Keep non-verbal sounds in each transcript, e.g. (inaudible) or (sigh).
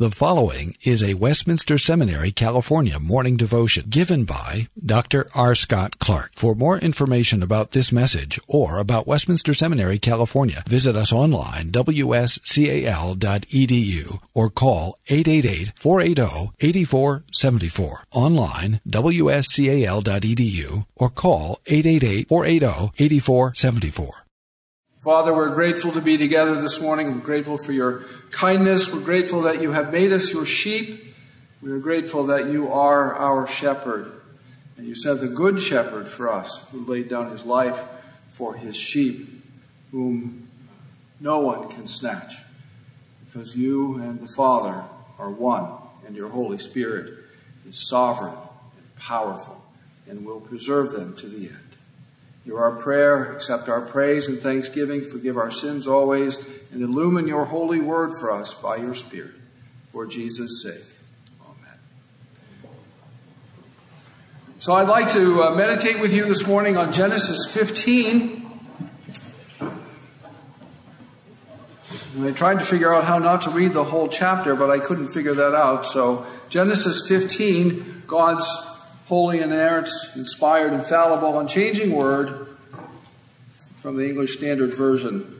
The following is a Westminster Seminary, California morning devotion given by Dr. R. Scott Clark. For more information about this message or about Westminster Seminary, California, visit us online, wscal.edu, or call 888-480-8474. Online, wscal.edu, or call 888-480-8474. Father, we're grateful to be together this morning. We're grateful for your kindness. We're grateful that you have made us your sheep. We are grateful that you are our shepherd. And you sent the good shepherd for us, who laid down his life for his sheep, whom no one can snatch. Because you and the Father are one, and your Holy Spirit is sovereign and powerful, and will preserve them to the end. Hear our prayer, accept our praise and thanksgiving, forgive our sins always, and illumine your holy word for us by your Spirit. For Jesus' sake. Amen. So I'd like to uh, meditate with you this morning on Genesis 15. I tried to figure out how not to read the whole chapter, but I couldn't figure that out. So, Genesis 15, God's holy, inerrant, inspired, infallible, unchanging word from the English Standard Version.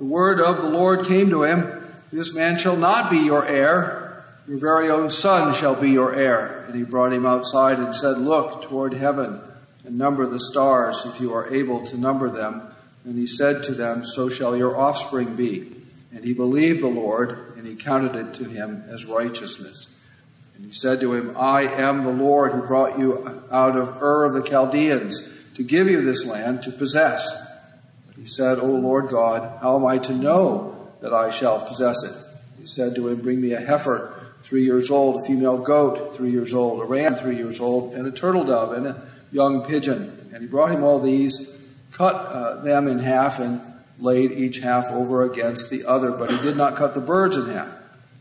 the word of the Lord came to him This man shall not be your heir, your very own son shall be your heir. And he brought him outside and said, Look toward heaven and number the stars, if you are able to number them. And he said to them, So shall your offspring be. And he believed the Lord, and he counted it to him as righteousness. And he said to him, I am the Lord who brought you out of Ur of the Chaldeans to give you this land to possess. He said, O Lord God, how am I to know that I shall possess it? He said to him, Bring me a heifer, three years old, a female goat, three years old, a ram, three years old, and a turtle dove, and a young pigeon. And he brought him all these, cut uh, them in half, and laid each half over against the other. But he did not cut the birds in half.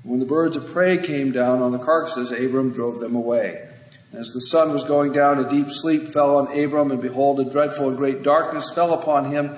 When the birds of prey came down on the carcasses, Abram drove them away. As the sun was going down, a deep sleep fell on Abram, and behold, a dreadful and great darkness fell upon him.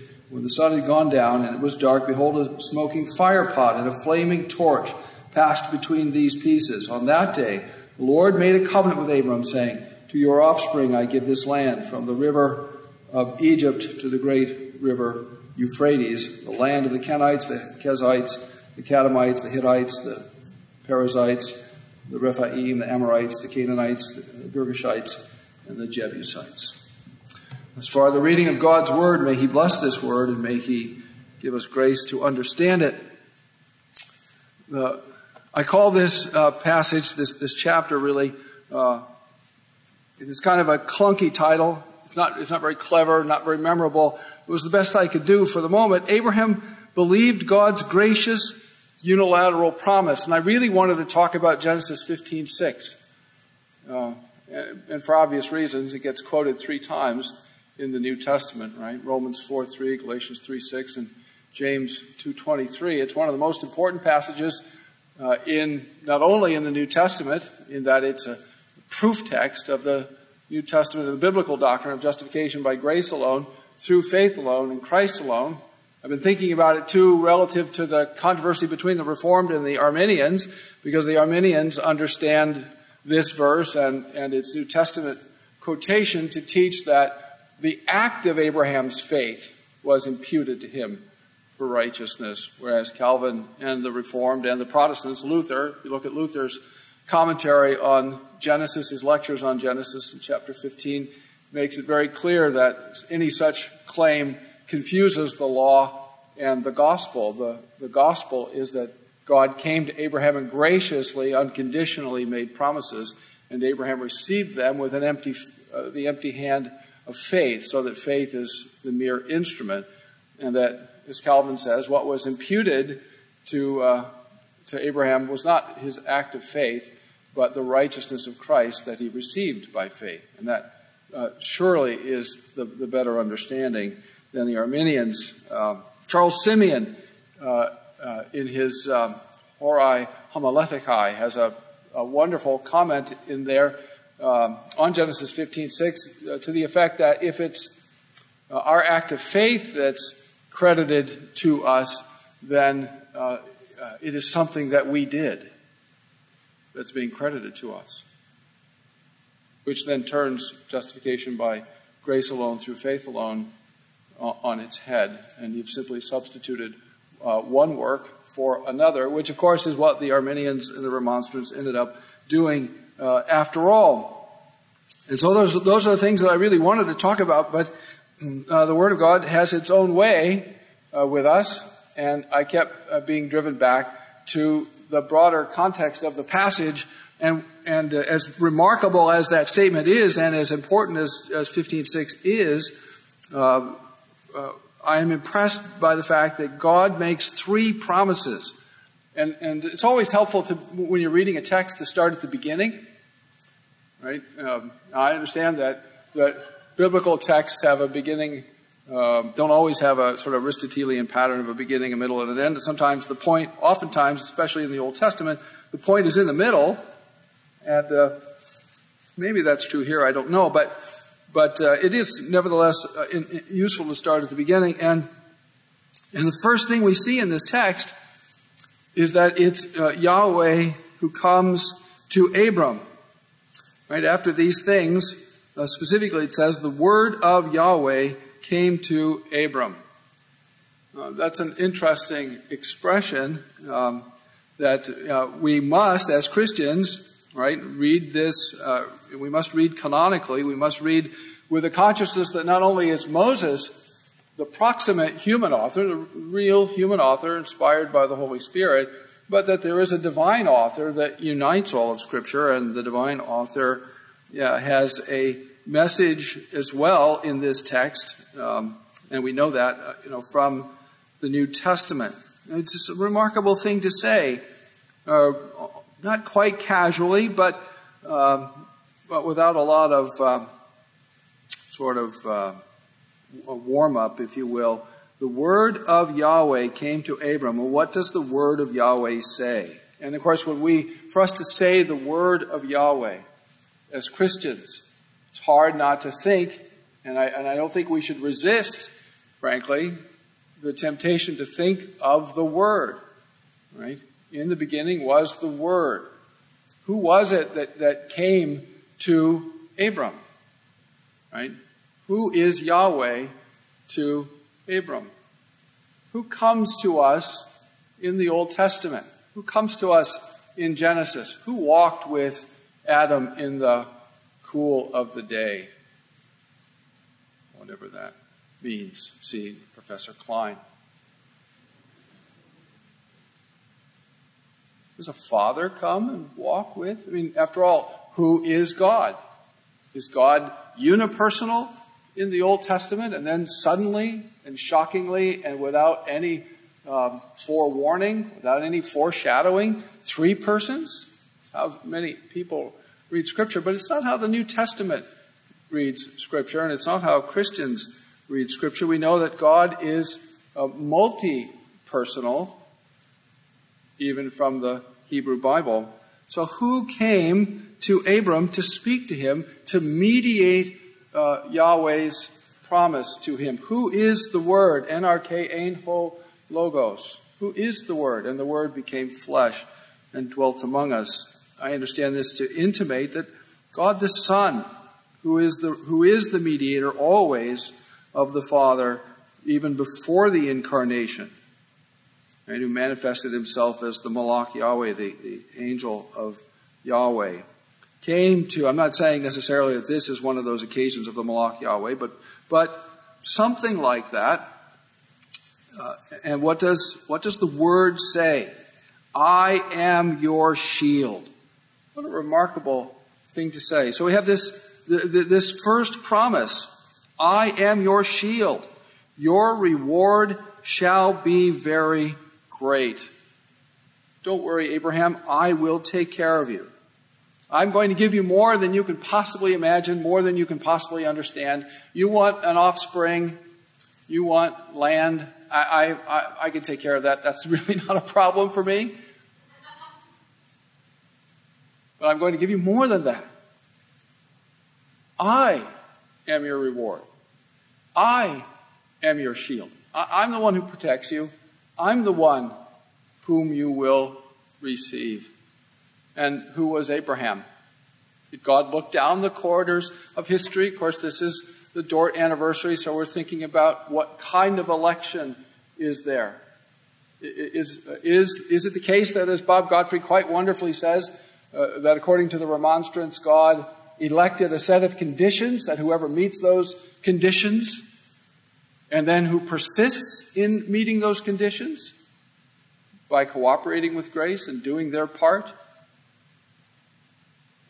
When the sun had gone down and it was dark, behold, a smoking firepot and a flaming torch passed between these pieces. On that day, the Lord made a covenant with Abram, saying, To your offspring I give this land, from the river of Egypt to the great river Euphrates, the land of the Kenites, the Kenizzites, the Kadmonites, the Hittites, the Perizzites, the Rephaim, the Amorites, the Canaanites, the Girgashites, and the Jebusites. As far as the reading of God's word, may He bless this word and may He give us grace to understand it. I call this uh, passage, this, this chapter really, uh, it is kind of a clunky title. It's not, it's not very clever, not very memorable. It was the best I could do for the moment. Abraham believed God's gracious unilateral promise. And I really wanted to talk about Genesis 15 6. Uh, and, for obvious reasons, it gets quoted three times in the New Testament, right? Romans 4 3, Galatians 3 6, and James 2.23. It's one of the most important passages uh, in not only in the New Testament, in that it's a proof text of the New Testament of the biblical doctrine of justification by grace alone, through faith alone, in Christ alone, I've been thinking about it too relative to the controversy between the Reformed and the Arminians, because the Arminians understand this verse and, and its New Testament quotation to teach that the act of Abraham's faith was imputed to him for righteousness, whereas Calvin and the Reformed and the Protestants, Luther, if you look at Luther's commentary on Genesis, his lectures on Genesis in chapter 15, makes it very clear that any such claim confuses the law and the gospel. The, the gospel is that God came to Abraham and graciously, unconditionally made promises, and Abraham received them with an empty, uh, the empty hand of faith, so that faith is the mere instrument, and that, as Calvin says, what was imputed to, uh, to Abraham was not his act of faith, but the righteousness of Christ that he received by faith. And that uh, surely is the, the, better understanding than the Arminians. Uh, Charles Simeon, uh, uh in his um, Horae Homileticae, has a, a, wonderful comment in there on Genesis 15:6 uh, to the effect that if it's uh, our act of faith that's credited to us, then it is something that we did that's being credited to us, which then turns justification by grace alone through faith alone uh, on its head. And you've simply substituted uh, one work for another, which of course is what the Arminians and the Remonstrants ended up doing uh, after all. And so those, those are the things that I really wanted to talk about, but uh, the Word of God has its own way uh, with us, and I kept uh, being driven back to the broader context of the passage. And, and uh, as remarkable as that statement is, and as important as, as 15.6 is, uh, I am impressed by the fact that God makes three promises. And, and it's always helpful to, when you're reading a text to start at the beginning. Right? Um, I understand that, that biblical texts have a beginning um, don't always have a sort of Aristotelian pattern of a beginning, a middle, and an end. Sometimes the point, oftentimes, especially in the Old Testament, the point is in the middle, and uh, maybe that's true here. I don't know, but but uh, it is nevertheless uh, in, in useful to start at the beginning. And and the first thing we see in this text is that it's uh, Yahweh who comes to Abram. Right after these things, uh, specifically, it says the word of Yahweh came to Abram. Uh, that's an interesting expression um, that uh, we must, as Christians, right, read this. Uh, we must read canonically. We must read with a consciousness that not only is Moses the proximate human author, the real human author inspired by the Holy Spirit, but that there is a divine author that unites all of Scripture, and the divine author yeah, has a message as well in this text, um, and we know that uh, you know from the New Testament. It's a remarkable thing to say, uh, not quite casually, but uh, but without a lot of uh, sort of uh, a warm up, if you will. The word of Yahweh came to Abram. Well, what does the word of Yahweh say? And of course, when we, for us to say the word of Yahweh as Christians, it's hard not to think, and I, and I don't think we should resist, frankly, the temptation to think of the Word. Right? In the beginning was the Word. Who was it that, that came to Abram? Right? Who is Yahweh to Abram? Who comes to us in the Old Testament? Who comes to us in Genesis? Who walked with Adam in the cool of the day. Whatever that means. See Professor Kline. Does a father come and walk with? I mean, after all, who is God? Is God unipersonal in the Old Testament and then suddenly and shockingly and without any um, forewarning, without any foreshadowing, three persons? How many people read Scripture, but it's not how the New Testament reads Scripture, and it's not how Christians read Scripture. We know that God is uh, multi personal, even from the Hebrew Bible. So, who came to Abram to speak to him, to mediate uh, Yahweh's promise to him? Who is the Word? NRK Ein Ho Logos. Who is the Word? And the Word became flesh and dwelt among us. I understand this to intimate that God the Son, who is the, who is the mediator always of the Father, even before the incarnation, and who manifested himself as the Malach Yahweh, the, the angel of Yahweh came to, I'm not saying necessarily that this is one of those occasions of the Malach Yahweh, but, but something like that. Uh, and what does, what does the word say? I am your shield. What a remarkable thing to say. So we have this, this first promise. I am your shield. Your reward shall be very great. Don't worry, Abraham, I will take care of you. I'm going to give you more than you can possibly imagine, more than you can possibly understand. You want an offspring, you want land. I, I, I, can take care of that. That's (laughs) really not a problem for me. But I'm going to give you more than that. I am your reward. I am your shield. I, I'm the one who protects you. I'm the one whom you will receive. And who was Abraham? Did God look down the corridors of history? Of course, this is the Dort anniversary, so we're thinking about what kind of election is there. Is, is, is it the case that, as Bob Godfrey quite wonderfully says, uh, that according to the remonstrance, God elected a set of conditions, that whoever meets those conditions and then who persists in meeting those conditions by cooperating with grace and doing their part?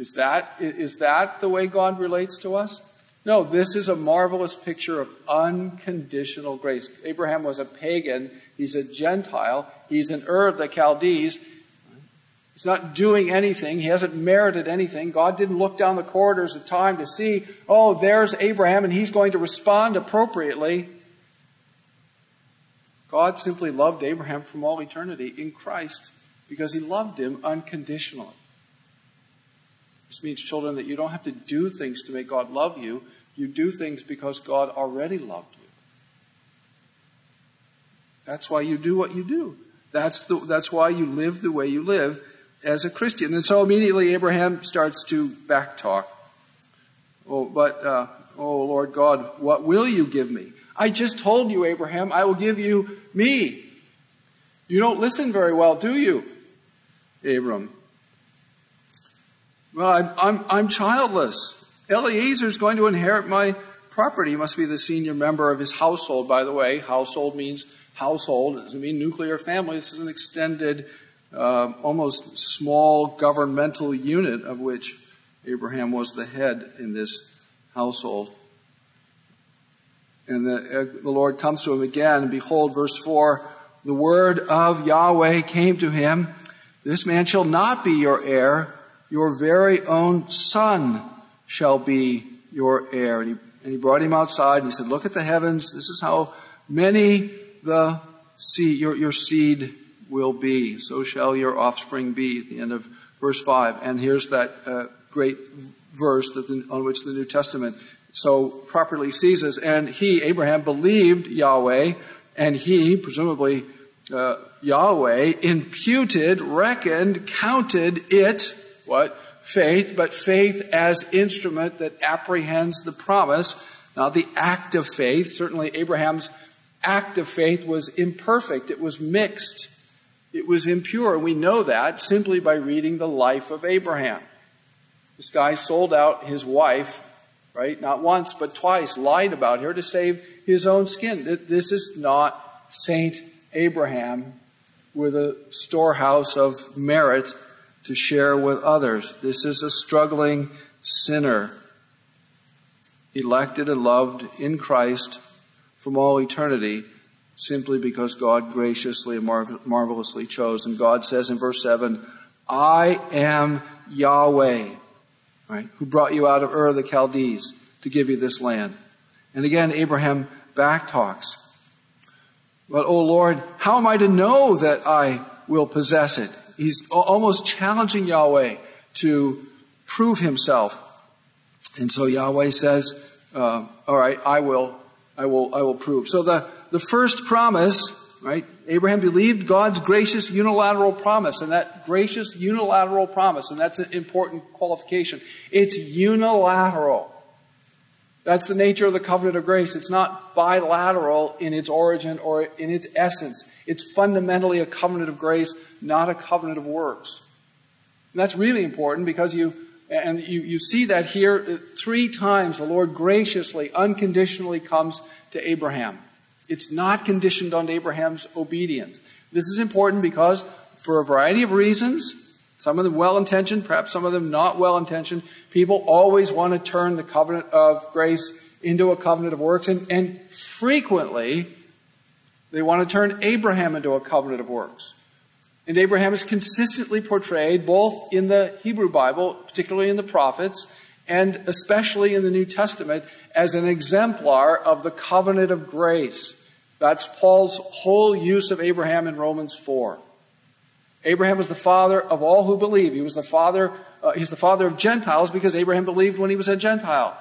Is that, is that the way God relates to us? No, this is a marvelous picture of unconditional grace. Abraham was a pagan. He's a Gentile. He's an Ur of the Chaldees. He's not doing anything. He hasn't merited anything. God didn't look down the corridors of time to see, oh, there's Abraham and he's going to respond appropriately. God simply loved Abraham from all eternity in Christ because he loved him unconditionally. This means, children, that you don't have to do things to make God love you. You do things because God already loved you. That's why you do what you do. That's, the, that's why you live the way you live as a Christian. And so immediately Abraham starts to backtalk. Oh, but, uh, oh Lord God, what will you give me? I just told you, Abraham, I will give you me. You don't listen very well, do you, Abram? Well, I'm, I'm, I'm childless. Eliezer is going to inherit my property. He must be the senior member of his household, by the way. Household means household. It doesn't mean nuclear family. This is an extended, uh, almost small governmental unit of which Abraham was the head in this household. And the, uh, the Lord comes to him again, and behold, verse 4 the word of Yahweh came to him This man shall not be your heir your very own son shall be your heir. And he, and he brought him outside and he said, Look at the heavens. This is how many the seed, your, your seed will be. So shall your offspring be. At the end of verse 5. And here's that uh, great verse that the, on which the New Testament so properly seizes. And he, Abraham, believed Yahweh, and he, presumably uh, Yahweh, imputed, reckoned, counted it what? Faith, but faith as instrument that apprehends the promise. Now, the act of faith, certainly Abraham's act of faith was imperfect. It was mixed. It was impure. We know that simply by reading the life of Abraham. This guy sold out his wife, right? Not once, but twice, lied about her to save his own skin. This is not Saint Abraham with a storehouse of merit to share with others. This is a struggling sinner, elected and loved in Christ from all eternity, simply because God graciously and marvelously chose. And God says in verse 7, I am Yahweh, right, who brought you out of Ur of the Chaldees to give you this land. And again, Abraham backtalks. But, oh Lord, how am I to know that I will possess it? He's almost challenging Yahweh to prove himself. And so Yahweh says, uh, all right, I will, I will, I will prove. So the, the first promise, right? Abraham believed God's gracious unilateral promise, and that gracious unilateral promise, and that's an important qualification. It's unilateral. That's the nature of the covenant of grace. It's not bilateral in its origin or in its essence. It's fundamentally a covenant of grace, not a covenant of works. And that's really important because you, and you, you see that here three times the Lord graciously, unconditionally comes to Abraham. It's not conditioned on Abraham's obedience. This is important because for a variety of reasons, some of them well intentioned, perhaps some of them not well intentioned, people always want to turn the covenant of grace into a covenant of works, and, and frequently they want to turn Abraham into a covenant of works. And Abraham is consistently portrayed both in the Hebrew Bible, particularly in the prophets, and especially in the New Testament, as an exemplar of the covenant of grace. That's Paul's whole use of Abraham in Romans 4. Abraham was the father of all who believe. He was the father, uh, he's the father of Gentiles because Abraham believed when he was a Gentile.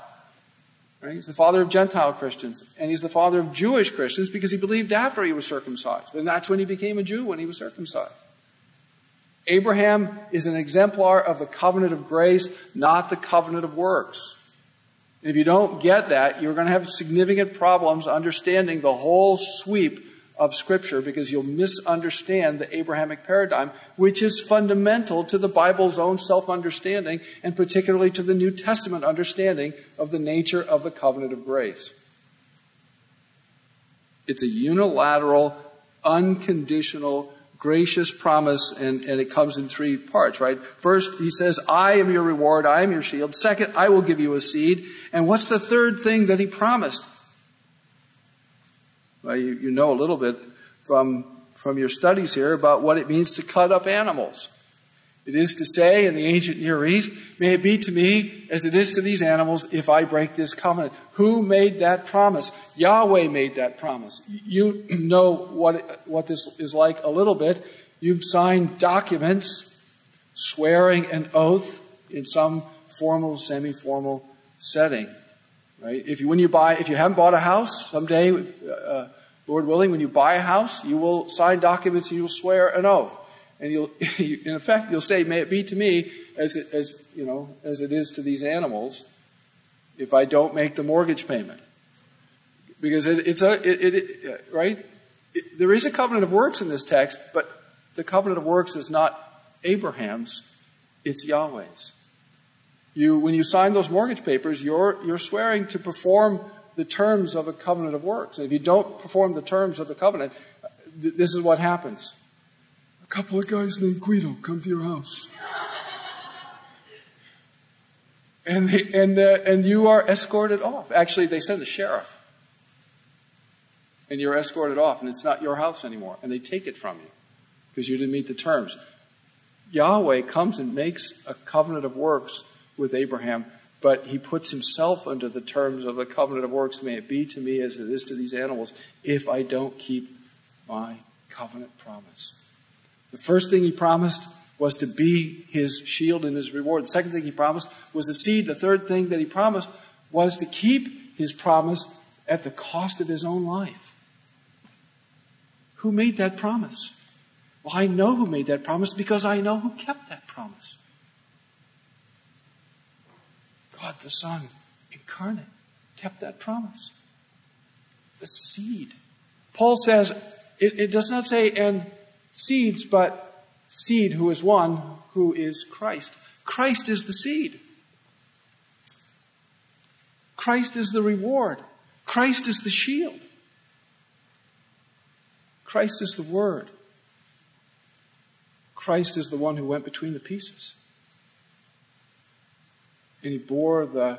Right? He's the father of Gentile Christians. And he's the father of Jewish Christians because he believed after he was circumcised. And that's when he became a Jew, when he was circumcised. Abraham is an exemplar of the covenant of grace, not the covenant of works. And if you don't get that, you're going to have significant problems understanding the whole sweep of Scripture because you'll misunderstand the Abrahamic paradigm, which is fundamental to the Bible's own self understanding and particularly to the New Testament understanding of the nature of the covenant of grace. It's a unilateral, unconditional, gracious promise, and, and it comes in three parts, right? First, he says, I am your reward, I am your shield. Second, I will give you a seed. And what's the third thing that he promised? Well, you, you know a little bit from, from your studies here about what it means to cut up animals. It is to say in the ancient Near East, may it be to me as it is to these animals if I break this covenant. Who made that promise? Yahweh made that promise. You (clears throat) know what, what this is like a little bit. You've signed documents swearing an oath in some formal, semi-formal setting. Right? If you, when you buy, if you haven't bought a house, someday, uh, Lord willing, when you buy a house, you will sign documents and you will swear an oath. And you'll, (laughs) in effect, you'll say, may it be to me as it, as, you know, as it is to these animals if I don't make the mortgage payment. Because it, it's a, it, it right? there is a covenant of works in this text, but the covenant of works is not Abraham's, it's Yahweh's. You, when you sign those mortgage papers, you're, you're swearing to perform the terms of a covenant of works. And if you don't perform the terms of the covenant, th- this is what happens. A couple of guys named Guido come to your house. and, they, and, uh, and you are escorted off. Actually, they send the sheriff. And you're escorted off, and it's not your house anymore. And they take it from you because you didn't meet the terms. Yahweh comes and makes a covenant of works with Abraham, but he puts himself under the terms of the covenant of works. May it be to me as it is to these animals if I don't keep my covenant promise. The first thing he promised was to be his shield and his reward. The second thing he promised was a seed. The third thing that he promised was to keep his promise at the cost of his own life. Who made that promise? Well, I know who made that promise because I know who kept that promise. God the Son incarnate kept that promise. The seed. Paul says, it, it does not say, and seeds, but seed who is one, who is Christ. Christ is the seed. Christ is the reward. Christ is the shield. Christ is the Word. Christ is the one who went between the pieces and he bore the,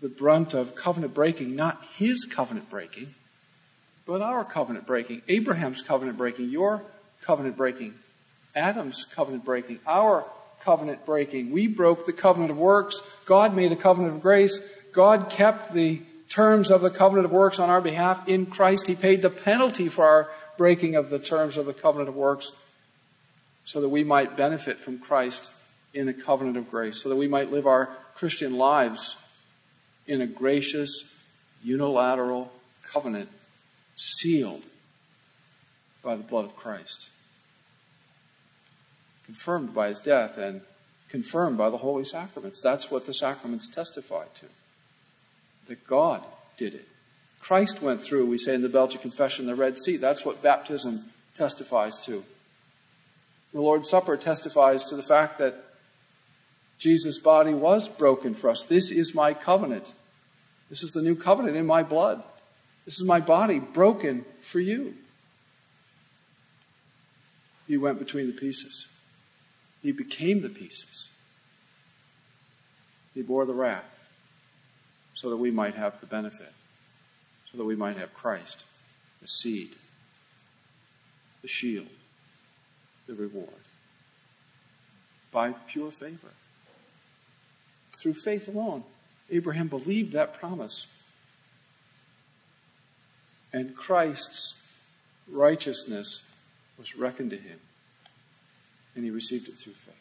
the brunt of covenant breaking, not his covenant breaking, but our covenant breaking, Abraham's covenant breaking, your covenant breaking, Adam's covenant breaking, our covenant breaking. We broke the covenant of works. God made a covenant of grace. God kept the terms of the covenant of works on our behalf in Christ. He paid the penalty for our breaking of the terms of the covenant of works so that we might benefit from Christ in a covenant of grace, so that we might live our Christian lives in a gracious, unilateral covenant sealed by the blood of Christ, confirmed by his death and confirmed by the holy sacraments. That's what the sacraments testify to. That God did it. Christ went through, we say in the Belgic Confession, the Red Sea. That's what baptism testifies to. The Lord's Supper testifies to the fact that Jesus' body was broken for us. This is my covenant. This is the new covenant in my blood. This is my body broken for you. He went between the pieces. He became the pieces. He bore the wrath so that we might have the benefit, so that we might have Christ, the seed, the shield, the reward. By pure favor. Through faith alone. Abraham believed that promise. And Christ's righteousness was reckoned to him. And he received it through faith.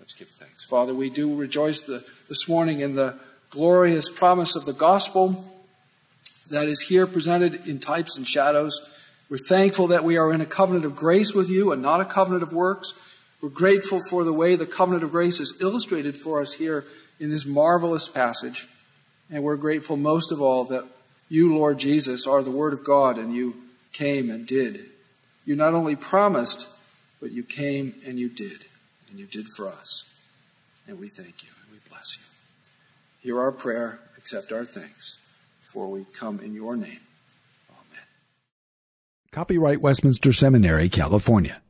Let's give thanks. Father, we do rejoice the, this morning in the glorious promise of the gospel that is here presented in types and shadows. We're thankful that we are in a covenant of grace with you and not a covenant of works. We're grateful for the way the covenant of grace is illustrated for us here in this marvelous passage. And we're grateful most of all that you, Lord Jesus, are the Word of God and you came and did. You not only promised, but you came and you did. And you did for us. And we thank you and we bless you. Hear our prayer, accept our thanks, for we come in your name. Amen. Copyright Westminster Seminary, California.